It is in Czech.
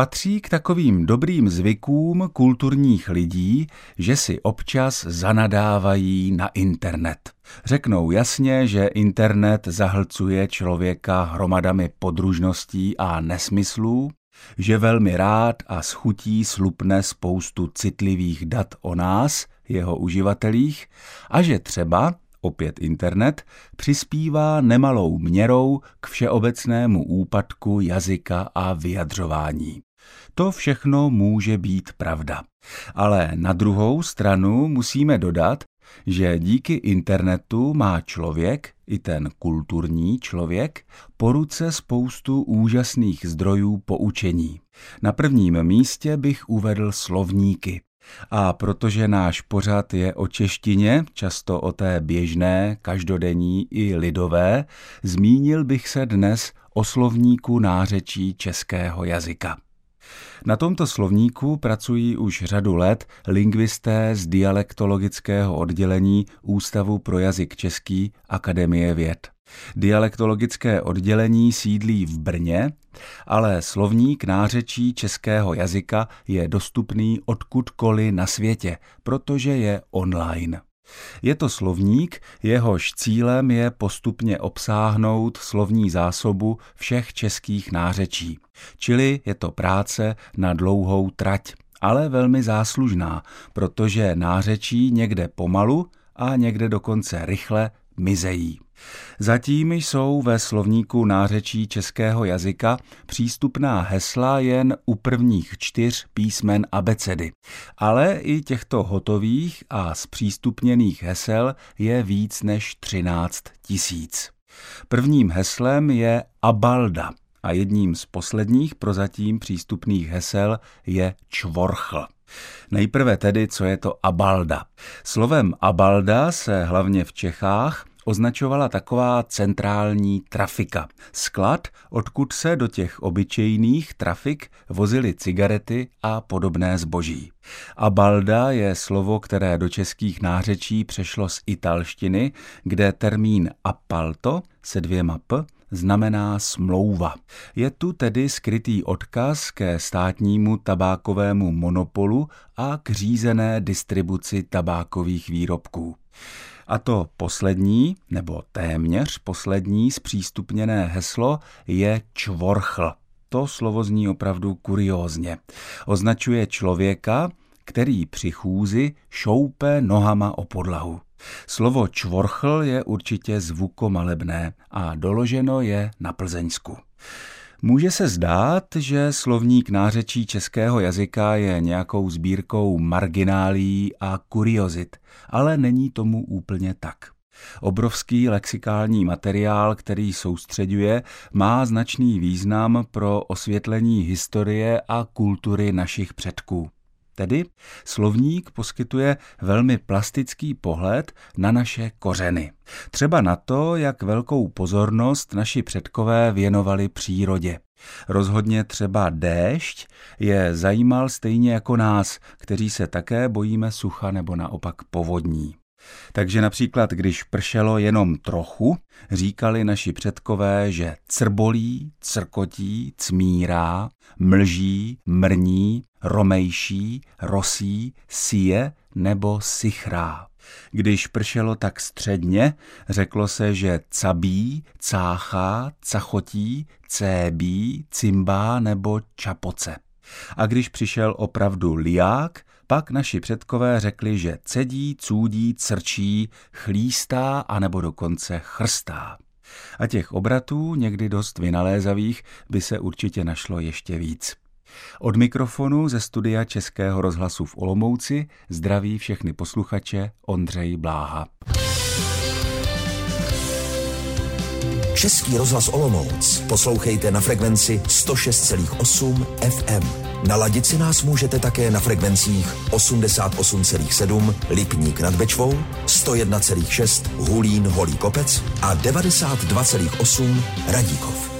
Patří k takovým dobrým zvykům kulturních lidí, že si občas zanadávají na internet. Řeknou jasně, že internet zahlcuje člověka hromadami podružností a nesmyslů, že velmi rád a schutí slupne spoustu citlivých dat o nás, jeho uživatelích, a že třeba, opět internet, přispívá nemalou měrou k všeobecnému úpadku jazyka a vyjadřování. To všechno může být pravda. Ale na druhou stranu musíme dodat, že díky internetu má člověk, i ten kulturní člověk, po ruce spoustu úžasných zdrojů poučení. Na prvním místě bych uvedl slovníky. A protože náš pořad je o češtině, často o té běžné, každodenní i lidové, zmínil bych se dnes o slovníku nářečí českého jazyka. Na tomto slovníku pracují už řadu let lingvisté z dialektologického oddělení Ústavu pro jazyk český Akademie věd. Dialektologické oddělení sídlí v Brně, ale slovník nářečí českého jazyka je dostupný odkudkoliv na světě, protože je online. Je to slovník, jehož cílem je postupně obsáhnout slovní zásobu všech českých nářečí. Čili je to práce na dlouhou trať, ale velmi záslužná, protože nářečí někde pomalu a někde dokonce rychle mizejí. Zatím jsou ve slovníku nářečí českého jazyka přístupná hesla jen u prvních čtyř písmen abecedy, ale i těchto hotových a zpřístupněných hesel je víc než 13 tisíc. Prvním heslem je Abalda a jedním z posledních prozatím přístupných hesel je Čvorchl. Nejprve tedy, co je to abalda. Slovem abalda se hlavně v Čechách označovala taková centrální trafika. Sklad, odkud se do těch obyčejných trafik vozily cigarety a podobné zboží. A balda je slovo, které do českých nářečí přešlo z italštiny, kde termín appalto se dvěma p znamená smlouva. Je tu tedy skrytý odkaz ke státnímu tabákovému monopolu a k řízené distribuci tabákových výrobků. A to poslední, nebo téměř poslední zpřístupněné heslo je čvorchl. To slovo zní opravdu kuriózně. Označuje člověka, který při chůzi šoupe nohama o podlahu. Slovo čvorchl je určitě zvukomalebné a doloženo je na Plzeňsku. Může se zdát, že slovník nářečí českého jazyka je nějakou sbírkou marginálí a kuriozit, ale není tomu úplně tak. Obrovský lexikální materiál, který soustředuje, má značný význam pro osvětlení historie a kultury našich předků. Tedy slovník poskytuje velmi plastický pohled na naše kořeny. Třeba na to, jak velkou pozornost naši předkové věnovali přírodě. Rozhodně třeba déšť je zajímal stejně jako nás, kteří se také bojíme sucha nebo naopak povodní. Takže například, když pršelo jenom trochu, říkali naši předkové, že crbolí, crkotí, cmírá, mlží, mrní, romejší, rosí, sije nebo sichrá. Když pršelo tak středně, řeklo se, že cabí, cáchá, cachotí, cébí, cimbá nebo čapoce. A když přišel opravdu liák, pak naši předkové řekli, že cedí, cůdí, crčí, chlístá a nebo dokonce chrstá. A těch obratů, někdy dost vynalézavých, by se určitě našlo ještě víc. Od mikrofonu ze studia Českého rozhlasu v Olomouci zdraví všechny posluchače Ondřej Bláha. Český rozhlas Olomouc poslouchejte na frekvenci 106,8 FM. Naladit si nás můžete také na frekvencích 88,7 Lipník nad Bečvou, 101,6 Hulín Holý Kopec a 92,8 Radíkov.